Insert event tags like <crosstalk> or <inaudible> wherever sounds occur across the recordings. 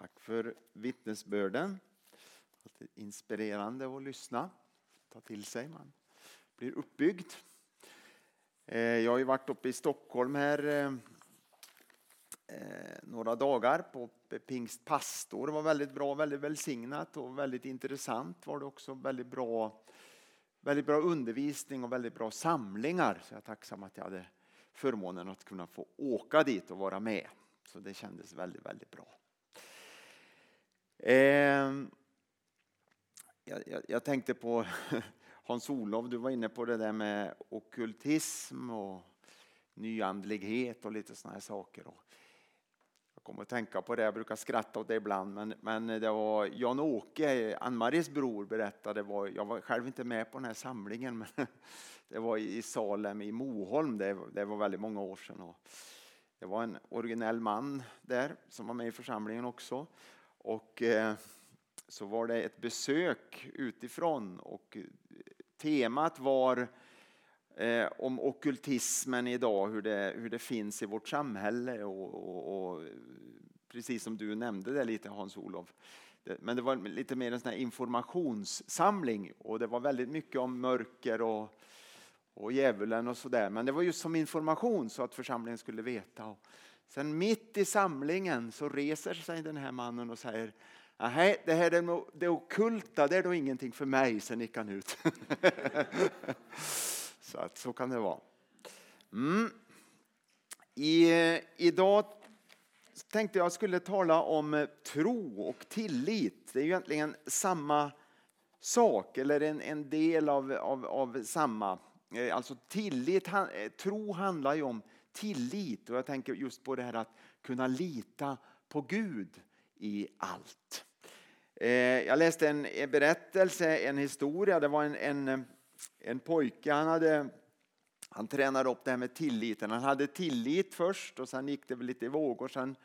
Tack för vittnesbörden. Inspirerande att lyssna, ta till sig. Man blir uppbyggd. Eh, jag har ju varit uppe i Stockholm här eh, eh, några dagar på Pingst pastor. Det var väldigt bra, väldigt välsignat och väldigt intressant var det också. Väldigt bra, väldigt bra undervisning och väldigt bra samlingar. Så jag är tacksam att jag hade förmånen att kunna få åka dit och vara med. Så det kändes väldigt, väldigt bra. Ehm, jag, jag, jag, tänkte på <laughs> Hans-Olof, du var inne på det där med okultism och nyandlighet och lite sådana här saker. Jag kommer att tänka på det, jag brukar skratta åt det ibland, men, men det var Jan-Åke, Ann-Maries bror, berättade, var, jag var själv inte med på den här samlingen, <laughs> men det var i Salem i Moholm, det, det var väldigt många år sedan. Och det var en originell man där som var med i församlingen också. Och eh, så var det ett besök utifrån och eh, temat var eh, om okultismen idag, hur det, hur det finns i vårt samhälle och, och, och precis som du nämnde det lite Hans-Olof. Men det var lite mer en sån informationssamling och det var väldigt mycket om mörker och, och djävulen och sådär. Men det var just som information så att församlingen skulle veta. Sen mitt i samlingen så reser sig den här mannen och säger Nej, det här är det okulta, det är då ingenting för mig, sen gick han ut. <laughs> så att så kan det vara. Mm. I, idag tänkte jag skulle tala om eh, tro och tillit. Det är egentligen samma sak, eller en, en del av, av, av samma. Eh, alltså tillit, eh, tro handlar ju om tillit och jag tänker just på det här att kunna lita på Gud i allt. Eh, jag läste en berättelse, en historia. Det var en, en, en pojke, han, hade, han tränade upp det här med tilliten. Han hade tillit först och sen gick det väl lite i vågor. Sen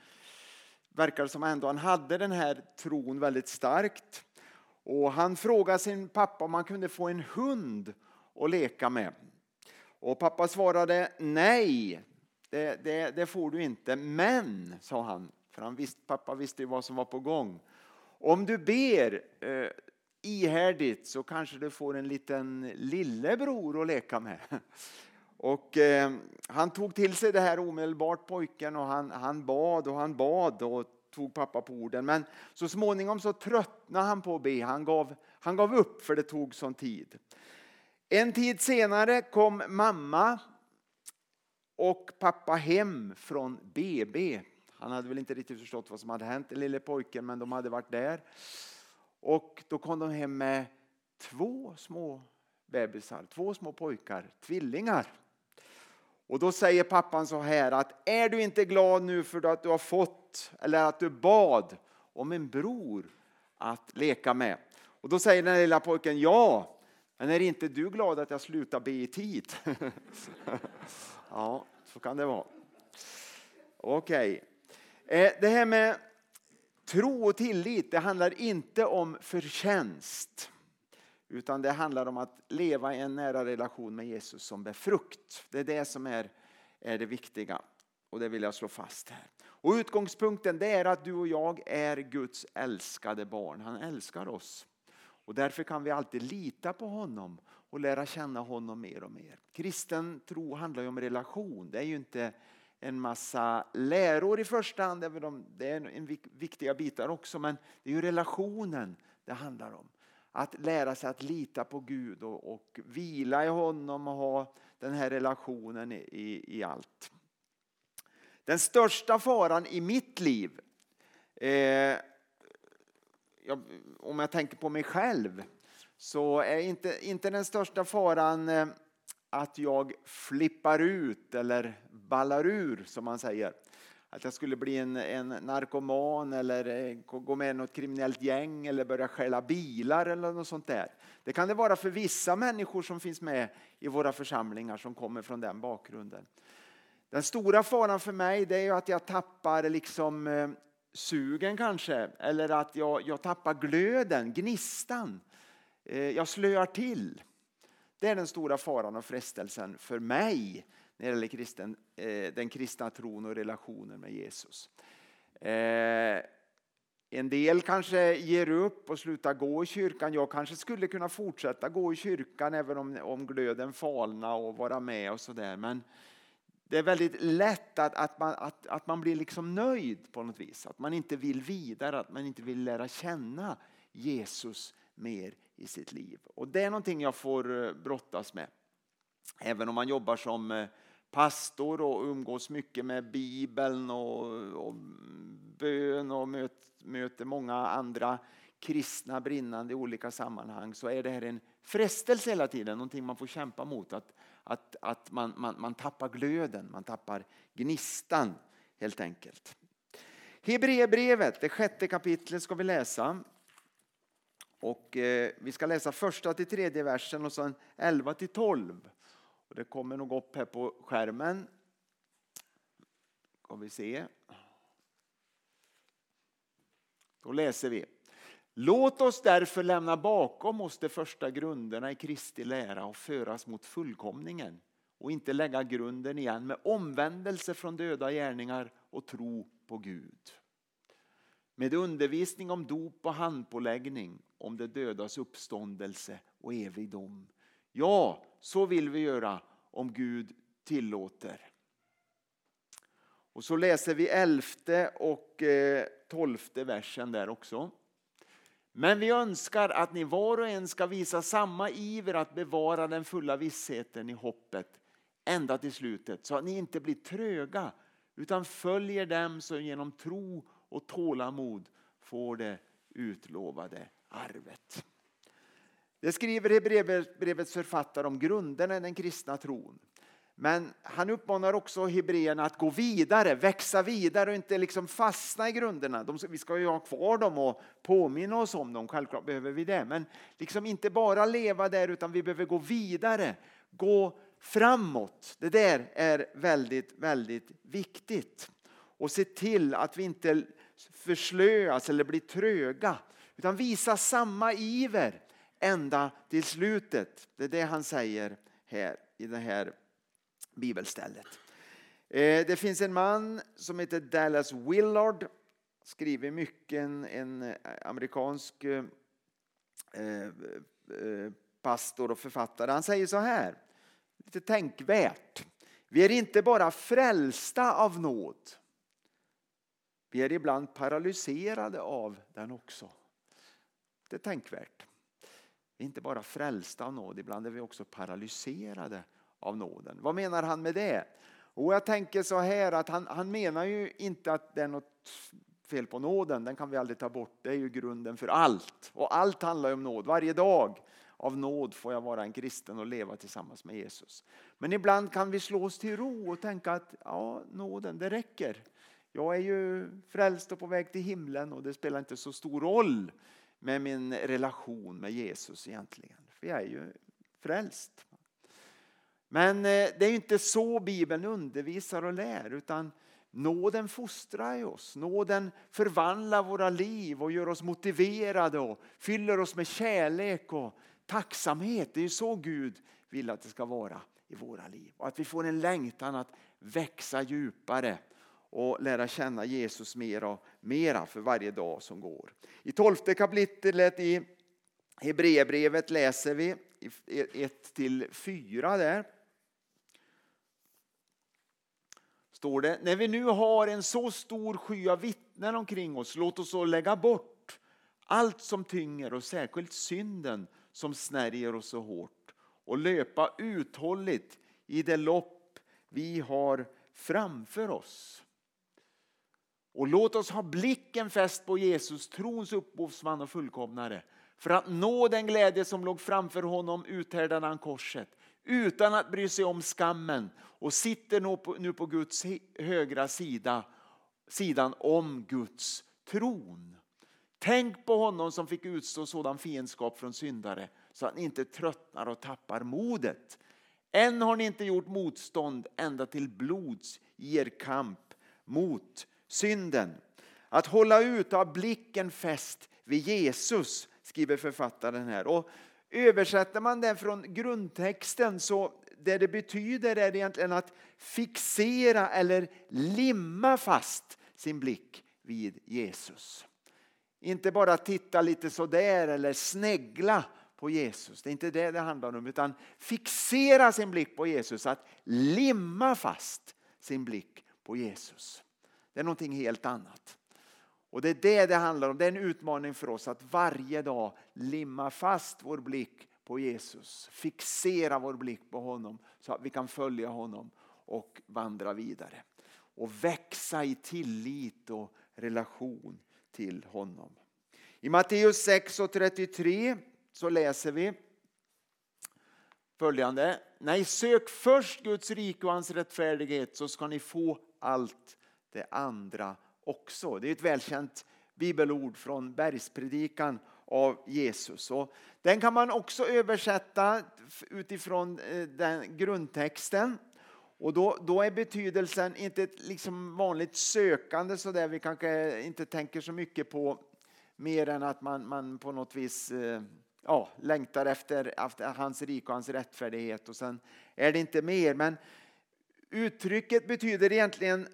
verkade det som ändå han hade den här tron väldigt starkt. Och han frågade sin pappa om han kunde få en hund att leka med. Och pappa svarade nej, det, det, det, får du inte. Men, sa han, för han visst, pappa visste ju vad som var på gång. Om du ber eh, ihärdigt så kanske du får en liten lillebror att leka med. <laughs> Och eh, han tog till sig det här omedelbart pojken och han, han bad och han bad och tog pappa på orden. Men så småningom så tröttnade han på att be. Han gav, han gav upp för det tog sån tid. En tid senare kom mamma och pappa hem från BB. Han hade väl inte riktigt förstått vad som hade hänt den lille pojken men de hade varit där. Och då kom de hem med två små bebisar, två små pojkar, tvillingar. Och då säger pappan så här att är du inte glad nu för att du har fått eller att du bad om en bror att leka med? Och då säger den lilla pojken ja, men är inte du glad att jag slutar be i tid? <laughs> ja, så kan det vara. Okej. Okay. Det här med tro och tillit, det handlar inte om förtjänst. Utan det handlar om att leva i en nära relation med Jesus som bär frukt. Det är det som är, är det viktiga. Och det vill jag slå fast här. Och utgångspunkten det är att du och jag är Guds älskade barn. Han älskar oss. Och därför kan vi alltid lita på honom och lära känna honom mer och mer. Kristen tro handlar ju om relation. Det är ju inte en massa läror i första hand, det är en viktiga bitar också, men det är ju relationen det handlar om. Att lära sig att lita på Gud och, och vila i honom och ha den här relationen i, i allt. Den största faran i mitt liv, eh, jag, om jag tänker på mig själv, så är inte, inte den största faran eh, att jag flippar ut eller ballar ur som man säger. Att jag skulle bli en, en narkoman eller eh, gå med i något kriminellt gäng eller börja stjäla bilar eller något sånt där. Det kan det vara för vissa människor som finns med i våra församlingar som kommer från den bakgrunden. Den stora faran för mig det är att jag tappar liksom eh, sugen kanske eller att jag, jag tappar glöden, gnistan. Eh, jag slöar till. Det är den stora faran och frestelsen för mig när det gäller kristen, eh, den kristna tron och relationen med Jesus. Eh, en del kanske ger upp och slutar gå i kyrkan. Jag kanske skulle kunna fortsätta gå i kyrkan även om, om glöden falna och vara med och sådär. Men det är väldigt lätt att, att, man, att, att man blir liksom nöjd på något vis. Att man inte vill vidare, att man inte vill lära känna Jesus mer i sitt liv. Och det är någonting jag får eh, brottas med. Även om man jobbar som eh, pastor och umgås mycket med Bibeln och, och bön och möter, möter många andra kristna brinnande i olika sammanhang så är det här en frestelse hela tiden, någonting man får kämpa mot. Att, att, att man, man, man tappar glöden, man tappar gnistan helt enkelt. Hebreerbrevet, det sjätte kapitlet ska vi läsa. Och eh, vi ska läsa första till tredje versen och sen 11 till 12. Och det kommer nog upp här på skärmen. Ska vi se. Då läser vi. Låt oss därför lämna bakom oss de första grunderna i Kristi lära och föras mot fullkomningen och inte lägga grunden igen med omvändelse från döda gärningar och tro på Gud. Med undervisning om dop och handpåläggning, om de dödas uppståndelse och evig dom. Ja, så vill vi göra om Gud tillåter. Och så läser vi elfte och eh, tolfte versen där också. Men vi önskar att ni var och en ska visa samma iver att bevara den fulla vissheten i hoppet ända till slutet så att ni inte blir tröga utan följer dem som genom tro och tålamod får det utlovade arvet. Det skriver Hebreerbrevets författare om grunderna i den kristna tron. Men han uppmanar också hebreerna att gå vidare, växa vidare och inte liksom fastna i grunderna. De, vi ska ju ha kvar dem och påminna oss om dem, självklart behöver vi det. Men liksom inte bara leva där utan vi behöver gå vidare, gå framåt. Det där är väldigt, väldigt viktigt. Och se till att vi inte förslöas eller blir tröga utan visa samma iver ända till slutet. Det är det han säger här i det här bibelstället. Eh, det finns en man som heter Dallas Willard. Skriver mycket, en, en eh, amerikansk eh, eh, pastor och författare. Han säger så här, lite tänkvärt. Vi är inte bara frälsta av nåd. Vi är ibland paralyserade av den också. Det är tänkvärt. Vi är inte bara frälsta av nåd, ibland är vi också paralyserade av nåden. Vad menar han med det? Och jag tänker så här att han, han menar ju inte att det är något fel på nåden, den kan vi aldrig ta bort. Det är ju grunden för allt. Och allt handlar om nåd, varje dag. Av nåd får jag vara en kristen och leva tillsammans med Jesus. Men ibland kan vi slå oss till ro och tänka att ja, nåden, det räcker. Jag är ju frälst och på väg till himlen och det spelar inte så stor roll med min relation med Jesus egentligen. För jag är ju frälst. Men eh, det är inte så Bibeln undervisar och lär utan nåden fostrar oss. Nåden förvandlar våra liv och gör oss motiverade och fyller oss med kärlek och tacksamhet. Det är så Gud vill att det ska vara i våra liv. Och att vi får en längtan att växa djupare och lära känna Jesus mera och mera för varje dag som går. I tolfte kapitlet i Hebreerbrevet läser vi 1 till 4 där. Står det, när vi nu har en så stor sky av vittnen omkring oss, låt oss så lägga bort allt som tynger och särskilt synden som snärjer oss så hårt och löpa uthålligt i det lopp vi har framför oss. Och låt oss ha blicken fäst på Jesus, trons upphovsman och fullkomnare. För att nå den glädje som låg framför honom uthärdade han korset utan att bry sig om skammen och sitter nu på, Guds högra sida, sidan om Guds tron. Tänk på honom som fick utstå sådan fiendskap från syndare så att ni inte tröttnar och tappar modet. Än har ni inte gjort motstånd ända till blods i er kamp mot synden. Att hålla ut och ha blicken fäst vid Jesus, skriver författaren här. Och översätter man det från grundtexten så det det betyder är egentligen att fixera eller limma fast sin blick vid Jesus. Inte bara titta lite sådär eller snegla på Jesus. Det är inte det det handlar om utan fixera sin blick på Jesus. Att limma fast sin blick på Jesus. Det är någonting helt annat. Och det är det det handlar om. Det är en utmaning för oss att varje dag limma fast vår blick på Jesus. Fixera vår blick på honom så att vi kan följa honom och vandra vidare. Och växa i tillit och relation till honom. I Matteus 6 och 33 så läser vi följande. Nej, sök först Guds rike och hans rättfärdighet så ska ni få allt det andra också. Det är ett välkänt bibelord från bergspredikan av Jesus. Och den kan man också översätta utifrån eh, den grundtexten. Och då, då är betydelsen inte ett liksom vanligt sökande så där vi kanske inte tänker så mycket på mer än att man, man på något vis eh, ja, längtar efter, efter hans rik och hans rättfärdighet och sen är det inte mer. Men uttrycket betyder egentligen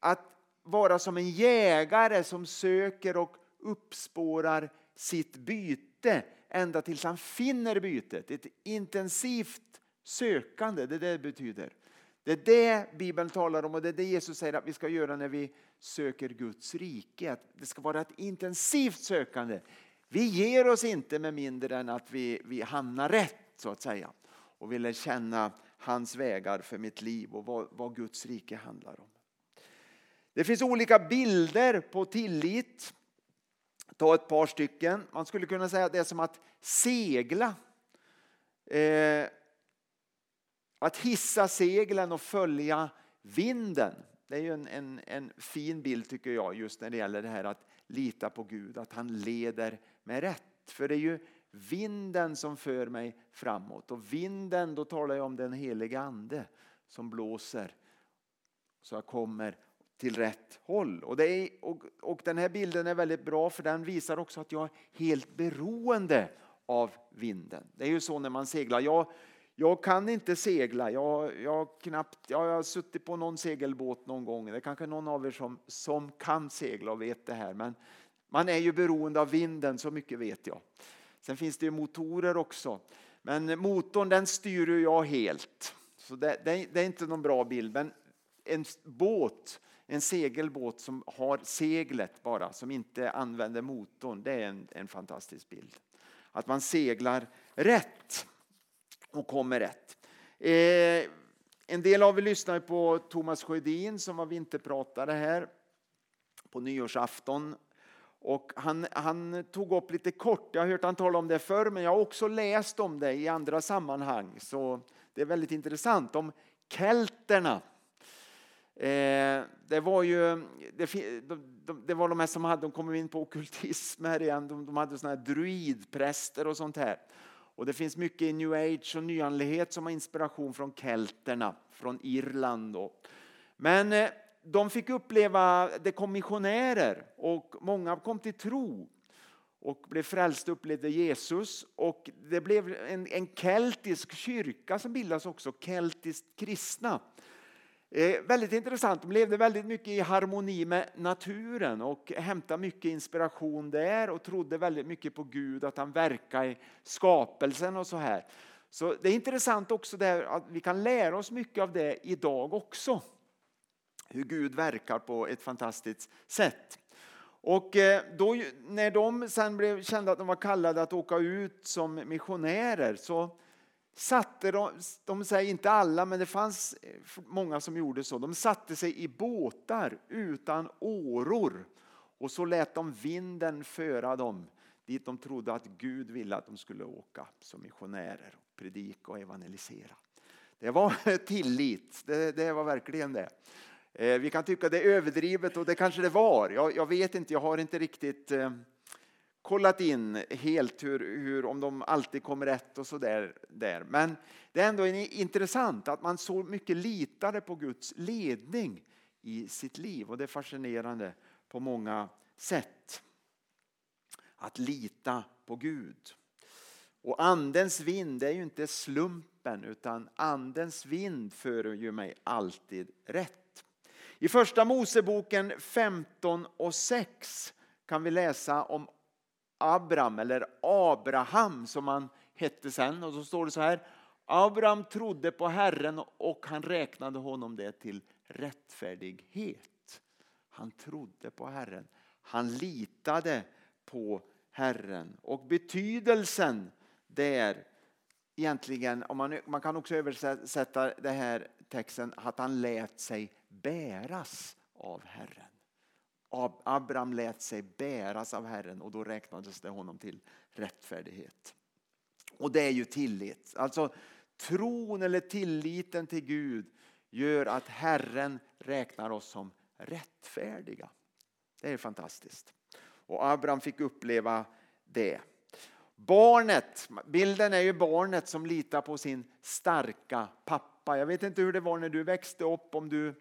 att vara som en jägare som söker och uppspårar sitt byte ända tills han finner bytet. Ett intensivt sökande, det är det det betyder. Det är det Bibeln talar om och det är det Jesus säger att vi ska göra när vi söker Guds rike. Att det ska vara ett intensivt sökande. Vi ger oss inte med mindre än att vi, vi hamnar rätt så att säga och vill känna hans vägar för mitt liv och vad, vad Guds rike handlar om. Det finns olika bilder på tillit. Ta ett par stycken. Man skulle kunna säga att det är som att segla. Eh, att hissa seglen och följa vinden. Det är ju en, en, en, fin bild tycker jag just när det gäller det här att lita på Gud, att han leder med rätt. För det är ju vinden som för mig framåt och vinden, då talar jag om den heliga ande som blåser så jag kommer till rätt håll. Och, det är, och, och den här bilden är väldigt bra för den visar också att jag är helt beroende av vinden. Det är ju så när man seglar. Jag, jag kan inte segla. Jag, jag, knappt, jag har suttit på någon segelbåt någon gång. Det är kanske någon av er som, som kan segla och vet det här. Men man är ju beroende av vinden, så mycket vet jag. Sen finns det ju motorer också. Men motorn den styr jag helt. Så det, det, det är inte någon bra bild. Men en båt, en segelbåt som har seglet bara, som inte använder motorn, det är en, en fantastisk bild. Att man seglar rätt och kommer rätt. Eh, en del av er lyssnade på Thomas Sjödin som var vinterpratare här på nyårsafton. Och han, han, tog upp lite kort, jag har hört han tala om det förr, men jag har också läst om det i andra sammanhang. Så det är väldigt intressant om kelterna. Det var ju, det, de, det, var de här som hade, de kom in på okultism här igen, de, de hade såna här druidpräster och sånt här. Och det finns mycket i new age och nyandlighet som har inspiration från kelterna, från Irland. Då. Men eh, de fick uppleva, det kom missionärer och många kom till tro och blev frälsta och upplevde Jesus. Och det blev en, en keltisk kyrka som bildas också, keltiskt kristna. Eh, väldigt intressant, de levde väldigt mycket i harmoni med naturen och hämtade mycket inspiration där och trodde väldigt mycket på Gud, att han verkar i skapelsen och så här. Så det är intressant också där att vi kan lära oss mycket av det idag också. Hur Gud verkar på ett fantastiskt sätt. Och eh, då, när de sen blev kända att de var kallade att åka ut som missionärer så satte de, de säger inte alla, men det fanns många som gjorde så. De satte sig i båtar utan åror och så lät de vinden föra dem dit de trodde att Gud ville att de skulle åka som missionärer, och predika och evangelisera. Det var <laughs> tillit, det, det var verkligen det. Eh, vi kan tycka det är överdrivet och det kanske det var. Jag, jag vet inte, jag har inte riktigt eh, kollat in helt hur, hur, om de alltid kommer rätt och så där, där. Men det är ändå intressant att man så mycket litade på Guds ledning i sitt liv och det är fascinerande på många sätt. Att lita på Gud. Och andens vind är ju inte slumpen utan andens vind för ju mig alltid rätt. I första Moseboken 15 och 6 kan vi läsa om Abram eller Abraham som han hette sen. Och så står det så här. Abraham trodde på Herren och han räknade honom det till rättfärdighet. Han trodde på Herren. Han litade på Herren. Och betydelsen där egentligen, om man, man kan också översätta den här texten att han lät sig bäras av Herren. Abraham lät sig bäras av Herren och då räknades det honom till rättfärdighet. Och det är ju tillit. Alltså tron eller tilliten till Gud gör att Herren räknar oss som rättfärdiga. Det är fantastiskt. Och Abraham fick uppleva det. Barnet, bilden är ju barnet som litar på sin starka pappa. Jag vet inte hur det var när du växte upp, om du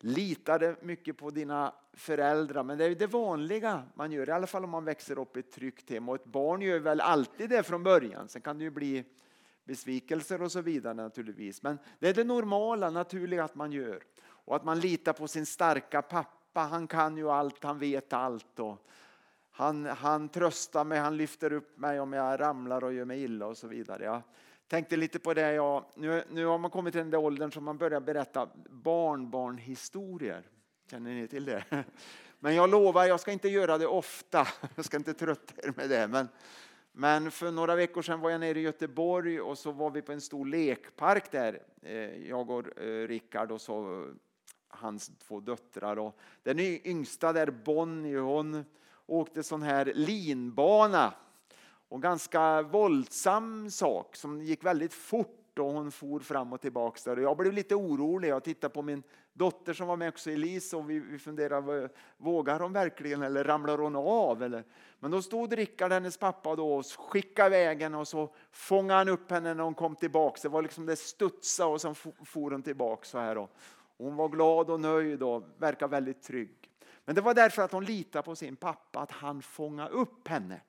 litade mycket på dina föräldrar. Men det är det vanliga man gör, i alla fall om man växer upp i ett tryggt hem. Och ett barn gör väl alltid det från början. Sen kan det ju bli besvikelser och så vidare naturligtvis. Men det är det normala, naturliga att man gör. Och att man litar på sin starka pappa. Han kan ju allt, han vet allt. Och han, han tröstar mig, han lyfter upp mig om jag ramlar och gör mig illa och så vidare. Ja tänkte lite på det. ja, nu, nu har man kommit till den där åldern som man börjar berätta barnbarnhistorier. Känner ni till det? <laughs> Men jag lovar, jag ska inte göra det ofta. <laughs> Jag ska inte trötta er med det. Men, men för några veckor sedan var jag nere i Göteborg och så var vi på en stor lekpark där. Eh, jag och eh, Rickard och så hans två döttrar. Och den yngsta där, Bonnie, hon åkte sån här linbana. Och ganska våldsam sak som gick väldigt fort och hon for fram och tillbaka. Där. Jag blev lite orolig. Jag tittade på min dotter som var med också, Elise, och vi, vi funderade, vågar hon verkligen eller ramlar hon av? Eller? Men då stod Rickard, hennes pappa, då, och skickade iväg henne och så fångade han upp henne när hon kom tillbaka. Det var liksom det studsade och sen for hon tillbaka så här. Hon var glad och nöjd och verkade väldigt trygg. Men det var därför att hon litade på sin pappa, att han fångade upp henne.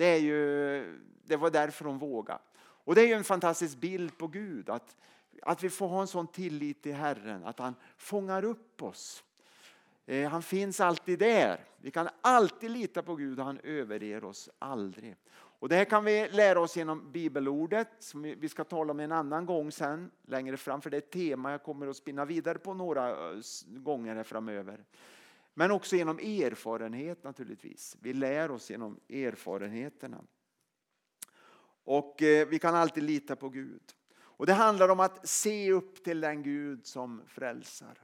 Det, är ju, det var därför hon vågade. Och det är ju en fantastisk bild på Gud, att, att vi får ha en sån tillit till Herren, att han fångar upp oss. Eh, han finns alltid där. Vi kan alltid lita på Gud och han överger oss aldrig. Och det här kan vi lära oss genom bibelordet som vi ska tala om en annan gång sen längre fram för det är ett tema jag kommer att spinna vidare på några eh, gånger här framöver. Men också genom erfarenhet naturligtvis. Vi lär oss genom erfarenheterna. Och eh, vi kan alltid lita på Gud. Och Det handlar om att se upp till den Gud som frälsar.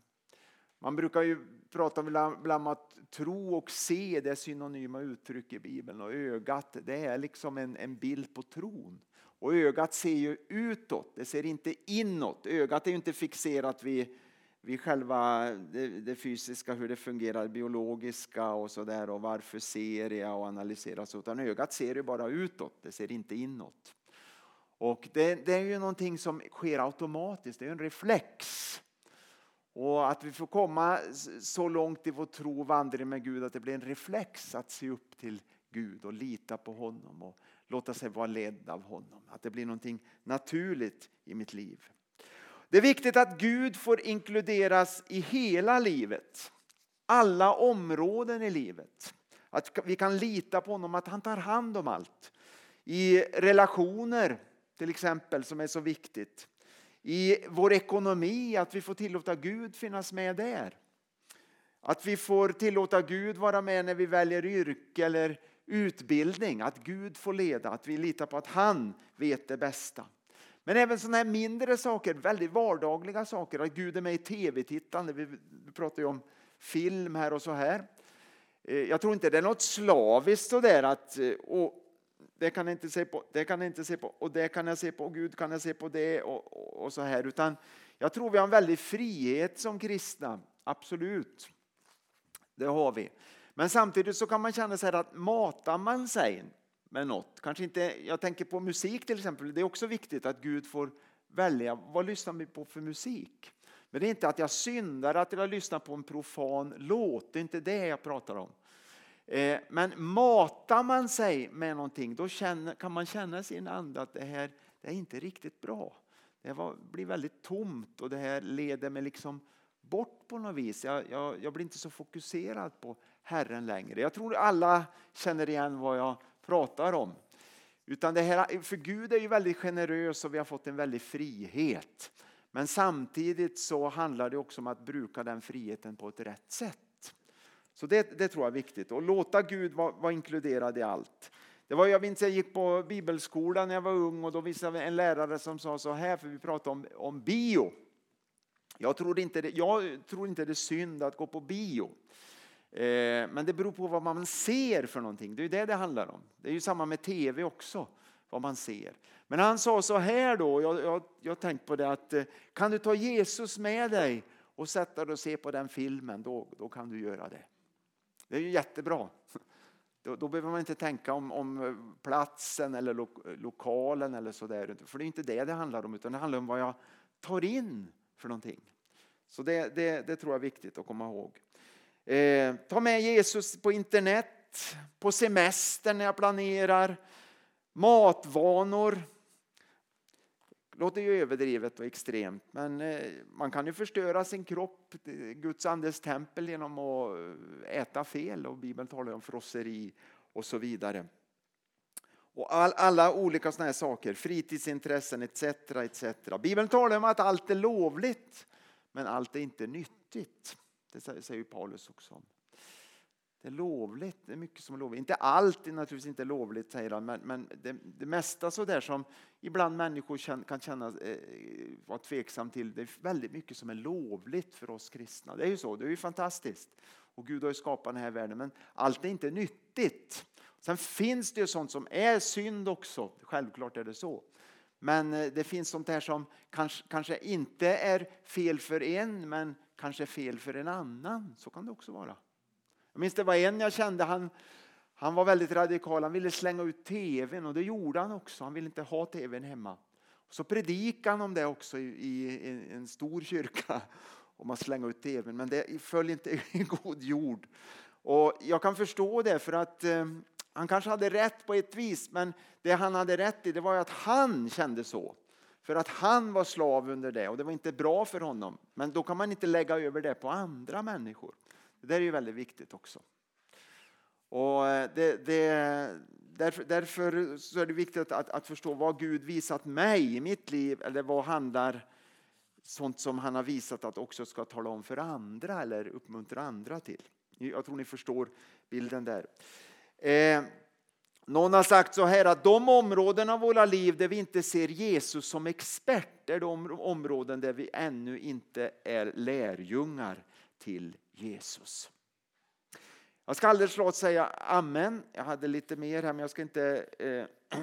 Man brukar ju prata om att tro och se det är synonyma uttryck i Bibeln. Och ögat det är liksom en, en bild på tron. Och ögat ser ju utåt, det ser inte inåt. Ögat är ju inte fixerat vid vid själva det, det, fysiska, hur det fungerar, biologiska och så där och varför ser jag och analyserar så. Utan ögat ser ju bara utåt, det ser inte inåt. Och det, det är ju någonting som sker automatiskt, det är en reflex. Och att vi får komma så långt i vår tro och vandring med Gud att det blir en reflex att se upp till Gud och lita på honom och låta sig vara ledd av honom. Att det blir någonting naturligt i mitt liv. Det är viktigt att Gud får inkluderas i hela livet. Alla områden i livet. Att vi kan lita på honom, att han tar hand om allt. I relationer till exempel som är så viktigt. I vår ekonomi, att vi får tillåta Gud finnas med där. Att vi får tillåta Gud vara med när vi väljer yrke eller utbildning. Att Gud får leda, att vi litar på att han vet det bästa. Men även sådana här mindre saker, väldigt vardagliga saker. Att Gud är med i tv-tittande. Vi pratar ju om film här och så här. Eh, jag tror inte det är något slaviskt sådär att eh, och det kan jag inte se på, det kan jag inte se på och det kan jag se på och Gud kan jag se på det och, och, och så här. Utan jag tror vi har en väldig frihet som kristna, absolut. Det har vi. Men samtidigt så kan man känna sig att matar man sig med något. Kanske inte, jag tänker på musik till exempel. Det är också viktigt att Gud får välja vad lyssnar vi på för musik. Men det är inte att jag syndar att jag lyssnar på en profan låt. Det är inte det jag pratar om. Eh, men matar man sig med någonting då känner, kan man känna i sin ande att det här det är inte riktigt bra. Det var, blir väldigt tomt och det här leder mig liksom bort på något vis. Jag, jag, jag blir inte så fokuserad på Herren längre. Jag tror alla känner igen vad jag pratar om. Utan det här, för Gud är ju väldigt generös och vi har fått en väldig frihet. Men samtidigt så handlar det också om att bruka den friheten på ett rätt sätt. Så det, det tror jag är viktigt. Och låta Gud vara, vara inkluderad i allt. Det var, jag minns jag gick på bibelskolan när jag var ung och då visade en lärare som sa så här, för vi pratade om, om bio. Jag tror, inte det, jag tror inte det är synd att gå på bio. Eh, men det beror på vad man ser för någonting. Det är det det handlar om. Det är ju samma med tv också, vad man ser. Men han sa så här då, jag, jag, jag har tänkt på det att eh, kan du ta Jesus med dig och sätta dig och se på den filmen, då, då kan du göra det. Det är ju jättebra. <laughs> Då, då behöver man inte tänka om, om eh, platsen eller lo, lokalen eller sådär. För det är inte det det handlar om, utan det handlar om vad jag tar in för någonting. Så det, det, det tror jag är viktigt att komma ihåg. Eh, ta med Jesus på internet, på semester när jag planerar, matvanor. Låter ju överdrivet och extremt, men eh, man kan ju förstöra sin kropp, eh, Guds andes tempel, genom att eh, äta fel. Och Bibeln talar om frosseri och så vidare. Och all, alla olika sådana här saker, fritidsintressen etc. etc. Bibeln talar om att allt är lovligt, men allt är inte nyttigt. Det säger Paulus också. Det är lovligt, det är mycket som är lovligt. Inte allt är naturligtvis inte lovligt säger han, men, men det, det mesta sådär som ibland människor kan känna, eh, vara tveksam till, det är väldigt mycket som är lovligt för oss kristna. Det är ju så, det är ju fantastiskt. Och Gud har ju skapat den här världen, men allt är inte nyttigt. Sen finns det ju sånt som är synd också, självklart är det så. Men eh, det finns sånt här som kanske, kanske inte är fel för en, men kanske fel för en annan. Så kan det också vara. Jag minns det var en jag kände, han, han var väldigt radikal. Han ville slänga ut tvn och det gjorde han också. Han ville inte ha tvn hemma. Så predikade han om det också i, i, i en stor kyrka <laughs> om att slänga ut tvn, men det föll inte <laughs> i god jord. Och jag kan förstå det för att eh, han kanske hade rätt på ett vis, men det han hade rätt i det var att han kände så. För att han var slav under det och det var inte bra för honom. Men då kan man inte lägga över det på andra människor. Det där är ju väldigt viktigt också. Och eh, det, det, därför, därför, så är det viktigt att, att förstå vad Gud visat mig i mitt liv eller vad handlar sånt som han har visat att också ska tala om för andra eller uppmuntra andra till. Jag tror ni förstår bilden där. Eh, någon har sagt så här att de områden av våra liv där vi inte ser Jesus som expert är de områden där vi ännu inte är lärjungar till Jesus. Jag ska alldeles klart säga amen. Jag hade lite mer här men jag ska inte eh, <clears throat>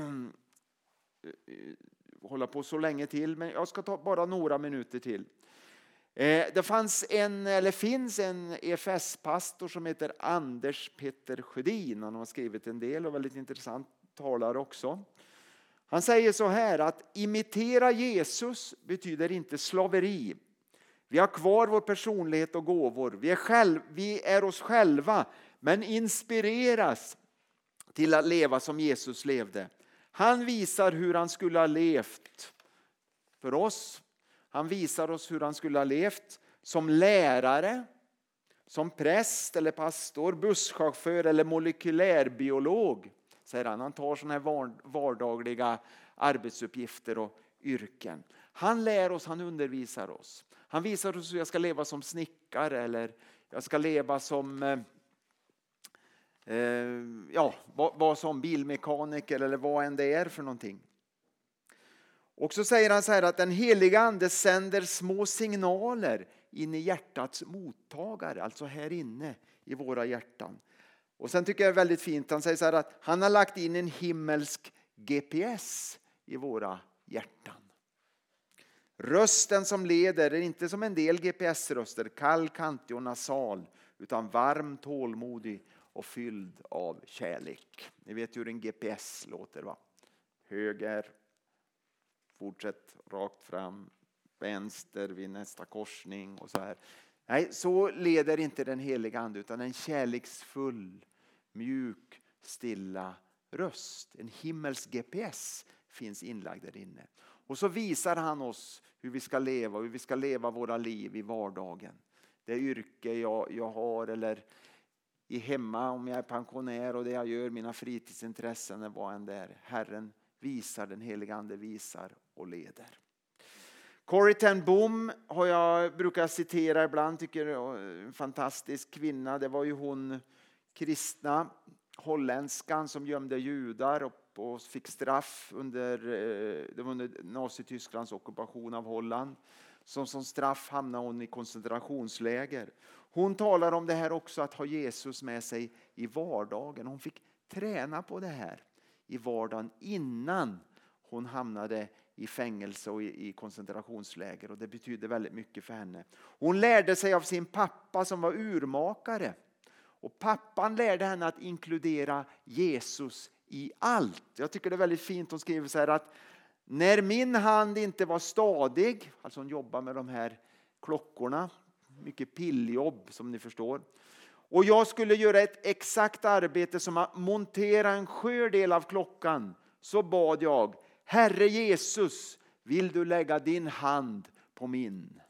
hålla på så länge till. Men jag ska ta bara några minuter till. Eh, det fanns en, eller finns en EFS-pastor som heter Anders-Petter Sjödin. Han har skrivit en del och väldigt intressant talare också. Han säger så här att imitera Jesus betyder inte slaveri. Vi har kvar vår personlighet och gåvor. Vi är, själv, vi är oss själva men inspireras till att leva som Jesus levde. Han visar hur han skulle ha levt för oss han visar oss hur han skulle ha levt som lärare, som präst eller pastor, busschaufför eller molekylärbiolog. Säger han. han tar sådana här vardagliga arbetsuppgifter och yrken. Han lär oss, han undervisar oss. Han visar oss hur jag ska leva som snickare eller jag ska leva som eh, eh ja, vad, vad som bilmekaniker eller vad än det är för någonting. Och så säger han så här att den heliga ande sänder små signaler in i hjärtats mottagare, alltså här inne i våra hjärtan. Och sen tycker jag det är väldigt fint, han säger så här att han har lagt in en himmelsk GPS i våra hjärtan. Rösten som leder är inte som en del GPS-röster, kall, kantig och nasal, utan varm, tålmodig och fylld av kärlek. Ni vet hur en GPS låter va? Höger, fortsätt rakt fram, vänster vid nästa korsning och så här. Nej, så leder inte den heliga Ande utan en kärleksfull, mjuk, stilla röst. En himmels GPS finns inlagd där inne. Och så visar han oss hur vi ska leva, hur vi ska leva våra liv i vardagen. Det yrke jag, jag har eller i hemma, om jag är pensionär och det jag gör, mina fritidsintressen, vad än det är. Herren visar, den heliga Ande visar och leder. Corrie ten Boom har jag brukar citera ibland, tycker jag är en fantastisk kvinna. Det var ju hon kristna holländskan som gömde judar och fick straff under, eh, det var under Nazitysklands ockupation av Holland. Som, som straff hamnade hon i koncentrationsläger. Hon talar om det här också att ha Jesus med sig i vardagen. Hon fick träna på det här i vardagen innan hon hamnade i fängelse och i koncentrationsläger och det betydde väldigt mycket för henne. Hon lärde sig av sin pappa som var urmakare. Och pappan lärde henne att inkludera Jesus i allt. Jag tycker det är väldigt fint, hon skriver så här att när min hand inte var stadig, alltså hon jobbar med de här klockorna, mycket pilljobb som ni förstår. Och jag skulle göra ett exakt arbete som att montera en skör del av klockan. Så bad jag, Herre Jesus, vill du lägga din hand på min?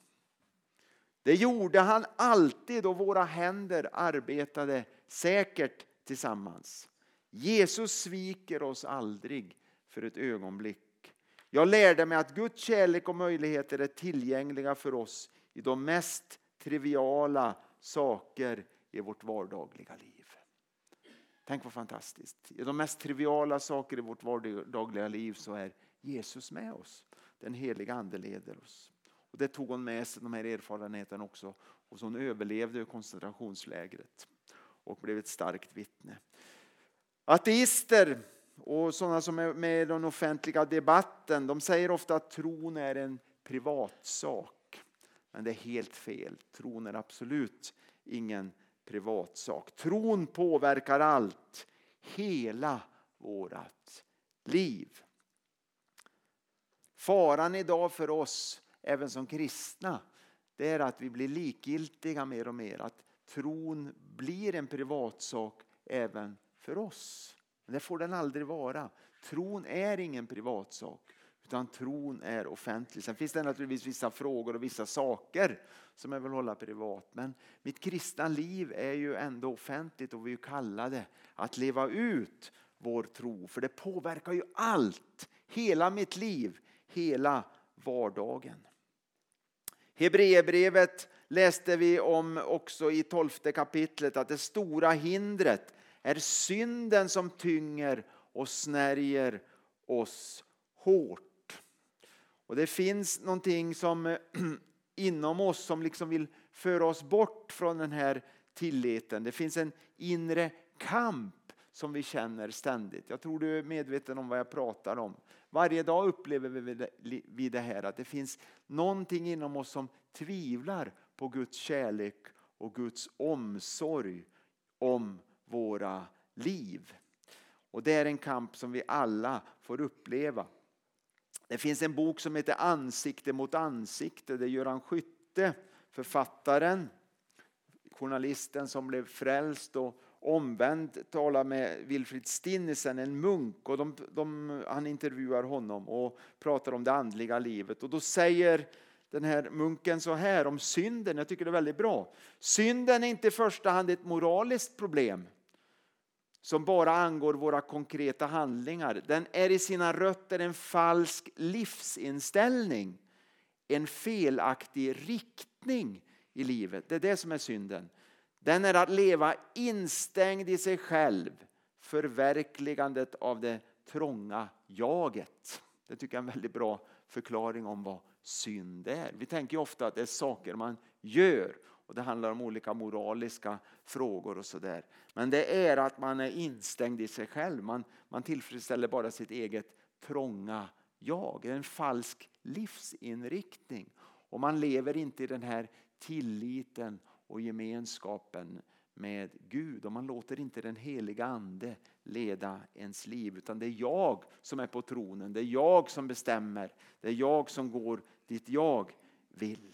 Det gjorde han alltid och våra händer arbetade säkert tillsammans. Jesus sviker oss aldrig för ett ögonblick. Jag lärde mig att Guds kärlek och möjligheter är tillgängliga för oss i de mest triviala saker i vårt vardagliga liv. Tänk vad fantastiskt. I de mest triviala saker i vårt vardagliga liv så är Jesus med oss. Den heliga Ande leder oss. Och det tog hon med sig, de här erfarenheterna också. Och så hon överlevde koncentrationslägret och blev ett starkt vittne. Ateister och sådana som är med i den offentliga debatten, de säger ofta att tron är en privatsak. Men det är helt fel. Tron är absolut ingen privatsak. Tron påverkar allt, hela vårt liv. Faran idag för oss, även som kristna, det är att vi blir likgiltiga mer och mer. Att tron blir en privatsak även för oss. Men det får den aldrig vara. Tron är ingen privatsak. Utan tron är offentlig. Sen finns det naturligtvis vissa frågor och vissa saker som jag vill hålla privat. Men mitt kristna liv är ju ändå offentligt och vi är kallade att leva ut vår tro. För det påverkar ju allt. Hela mitt liv. Hela vardagen. Hebreerbrevet läste vi om också i tolfte kapitlet att det stora hindret är synden som tynger och snärjer oss hårt. Och Det finns någonting som eh, <clears throat> inom oss som liksom vill föra oss bort från den här tilliten. Det finns en inre kamp som vi känner ständigt. Jag tror du är medveten om vad jag pratar om. Varje dag upplever vi det här att det finns någonting inom oss som tvivlar på Guds kärlek och Guds omsorg om våra liv. Och Det är en kamp som vi alla får uppleva. Det finns en bok som heter Ansikte mot ansikte. Det är Göran Skytte, författaren, journalisten som blev frälst och omvänd talar med Wilfrid Stinnesen, en munk. Och de, de, han intervjuar honom och pratar om det andliga livet. Och Då säger den här munken så här om synden, jag tycker det är väldigt bra. Synden är inte i första hand ett moraliskt problem som bara angår våra konkreta handlingar. Den är i sina rötter en falsk livsinställning. En felaktig riktning i livet. Det är det som är synden. Den är att leva instängd i sig själv. Förverkligandet av det trånga jaget. Det tycker jag är en väldigt bra förklaring om vad synd är. Vi tänker ofta att det är saker man gör och det handlar om olika moraliska frågor och sådär. Men det är att man är instängd i sig själv. Man, man tillfredsställer bara sitt eget trånga jag. Det är en falsk livsinriktning. Och man lever inte i den här tilliten och gemenskapen med Gud. Och man låter inte den heliga ande leda ens liv. Utan det är jag som är på tronen. Det är jag som bestämmer. Det är jag som går dit jag vill.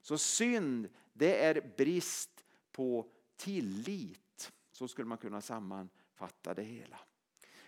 Så synd det är brist på tillit. Så skulle man kunna sammanfatta det hela.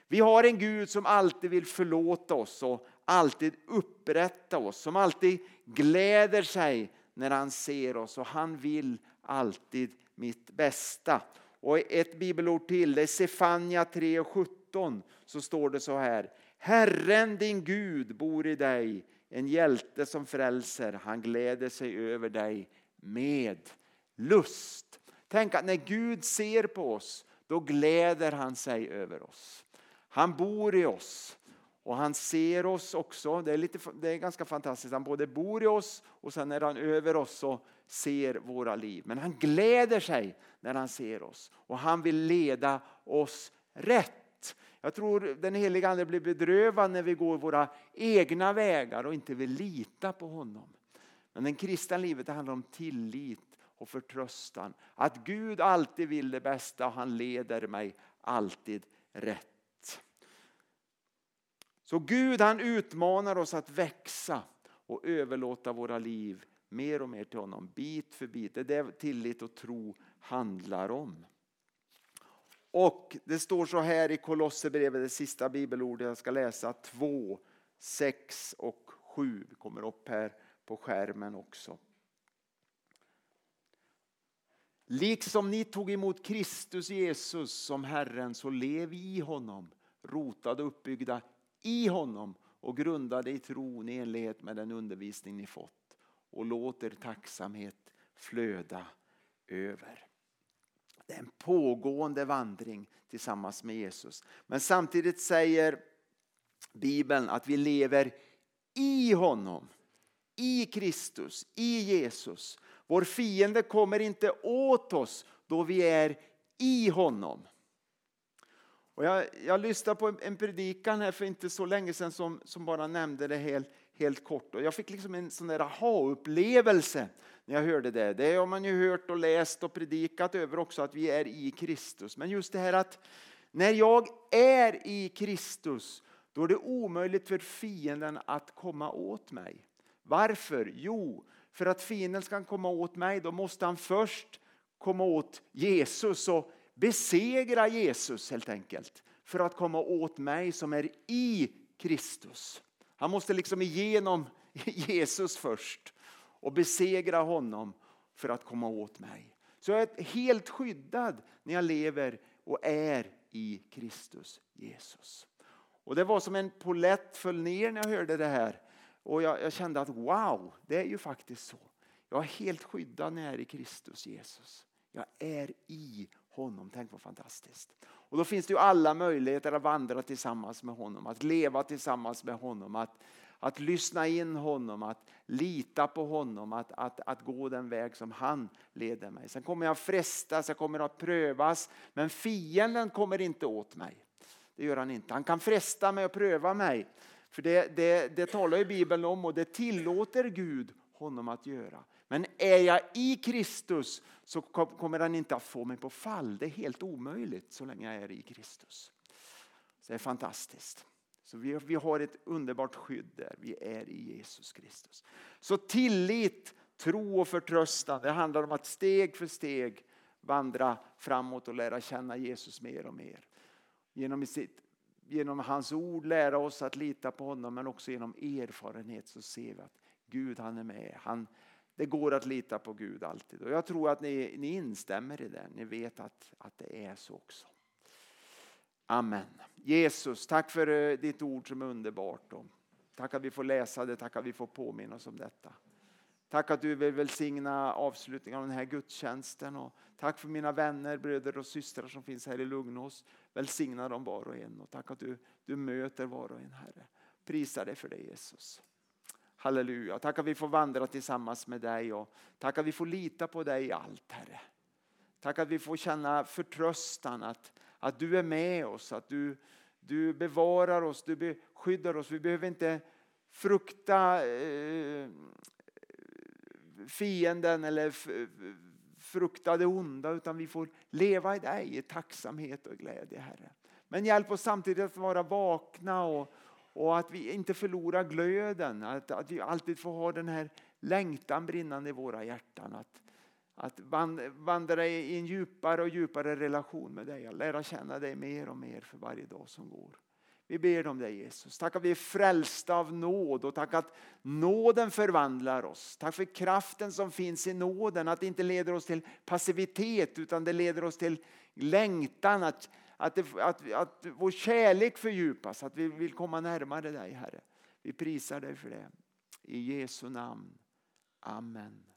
Vi har en Gud som alltid vill förlåta oss och alltid upprätta oss. Som alltid gläder sig när han ser oss och han vill alltid mitt bästa. Och ett bibelord till, det är Sefania 3 och 17, så står det så här. Herren din Gud bor i dig, en hjälte som frälser, han gläder sig över dig med lust. Tänk att när Gud ser på oss, då gläder han sig över oss. Han bor i oss och han ser oss också. Det är, lite, det är ganska fantastiskt. Han både bor i oss och sen är han över oss och ser våra liv. Men han gläder sig när han ser oss och han vill leda oss rätt. Jag tror den helige Ande blir bedrövad när vi går våra egna vägar och inte vill lita på honom. Men det kristna livet det handlar om tillit och förtröstan. Att Gud alltid vill det bästa och han leder mig alltid rätt. Så Gud han utmanar oss att växa och överlåta våra liv mer och mer till honom, bit för bit. Det är det tillit och tro handlar om. Och det står så här i Kolosserbrevet, det sista bibelordet jag ska läsa, 2, 6 och 7. Det kommer upp här på skärmen också. Liksom ni tog emot Kristus Jesus som Herren så lev i honom, rotade och uppbyggda i honom och grundade i tron i enlighet med den undervisning ni fått och låt er tacksamhet flöda över. Det är en pågående vandring tillsammans med Jesus. Men samtidigt säger Bibeln att vi lever i honom, i Kristus, i Jesus. Vår fiende kommer inte åt oss då vi är i honom. Och jag, jag lyssnade på en predikan här för inte så länge sedan som, som bara nämnde det helt, helt kort. Och jag fick liksom en sån där aha-upplevelse när jag hörde det. Det har man ju hört och läst och predikat över också att vi är i Kristus. Men just det här att när jag är i Kristus då är det omöjligt för fienden att komma åt mig. Varför? Jo, för att fienden ska komma åt mig då måste han först komma åt Jesus och besegra Jesus helt enkelt för att komma åt mig som är i Kristus. Han måste liksom igenom <laughs> Jesus först och besegra honom för att komma åt mig. Så jag är helt skyddad när jag lever och är i Kristus Jesus. Och Det var som en polett föll ner när jag hörde det här. Och jag, jag, kände att wow, det är ju faktiskt så. Jag är helt skyddad när jag är i Kristus Jesus. Jag är i honom. Tänk vad fantastiskt. Och då finns det ju alla möjligheter att vandra tillsammans med honom, att leva tillsammans med honom, att, att lyssna in honom, att lita på honom, att, att, att gå den väg som han leder mig. Sen kommer jag frestas, jag kommer att prövas, men fienden kommer inte åt mig. Det gör han inte. Han kan fresta mig och pröva mig. För det, det, det talar ju Bibeln om och det tillåter Gud honom att göra. Men är jag i Kristus så kommer han inte att få mig på fall. Det är helt omöjligt så länge jag är i Kristus. Så det är fantastiskt. Så vi, vi har ett underbart skydd där. Vi är i Jesus Kristus. Så tillit, tro och förtröstan. Det handlar om att steg för steg vandra framåt och lära känna Jesus mer och mer. Genom, sitt, genom hans ord lära oss att lita på honom men också genom erfarenhet så ser vi att Gud han är med. Han, det går att lita på Gud alltid. Och jag tror att ni, ni instämmer i det. Ni vet att, att det är så också. Amen. Jesus, tack för eh, ditt ord som är underbart. Och tack att vi får läsa det, tack att vi får påminna oss om detta. Tack att du vill välsigna avslutningen av den här gudstjänsten. Och tack för mina vänner, bröder och systrar som finns här i Lugnås. Välsigna dem var och en. Och tack att du, du möter var och en, Herre. Prisa dig för det Jesus. Halleluja. Tack att vi får vandra tillsammans med dig och tack att vi får lita på dig i allt Herre. Tack att vi får känna förtröstan att, att du är med oss, att du, du bevarar oss, du beskyddar oss. Vi behöver inte frukta eh, fienden eller frukta det onda utan vi får leva i dig i tacksamhet och glädje Herre. Men hjälp oss samtidigt att vara vakna och, och att vi inte förlorar glöden, att, att vi alltid får ha den här längtan brinnande i våra hjärtan. Att, att vandra i en djupare och djupare relation med dig, att lära känna dig mer och mer för varje dag som går. Vi ber om det Jesus. Tack att vi är frälsta av nåd och tack att nåden förvandlar oss. Tack för kraften som finns i nåden, att det inte leder oss till passivitet utan det leder oss till längtan, att, att, det, att, att vår kärlek fördjupas, att vi vill komma närmare dig Herre. Vi prisar dig för det. I Jesu namn. Amen.